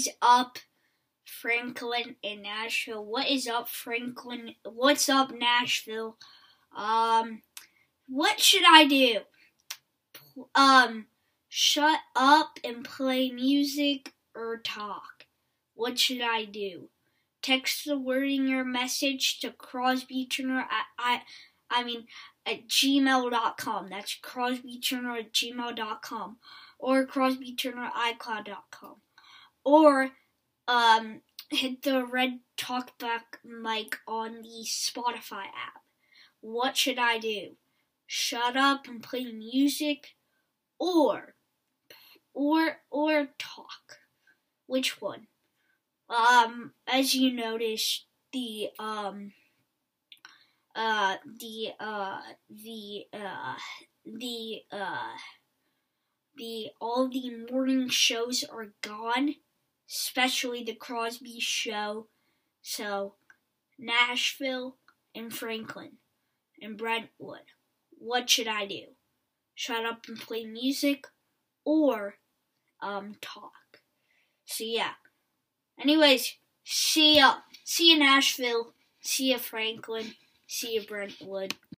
is up, Franklin and Nashville? What is up, Franklin? What's up, Nashville? Um, what should I do? Um, shut up and play music or talk? What should I do? Text the word in your message to Crosby Turner at I, I mean at gmail.com. That's Crosby Turner at gmail.com or Crosby Turner iCloud.com. Or um, hit the red talkback mic on the Spotify app. What should I do? Shut up and play music or or or talk? Which one? Um, as you notice, the um uh the uh the uh the uh the all the morning shows are gone, especially the Crosby show. So Nashville and Franklin and Brentwood. What should I do? Shut up and play music or um talk. So yeah. Anyways, see ya. See ya Nashville. See ya Franklin. See ya Brentwood.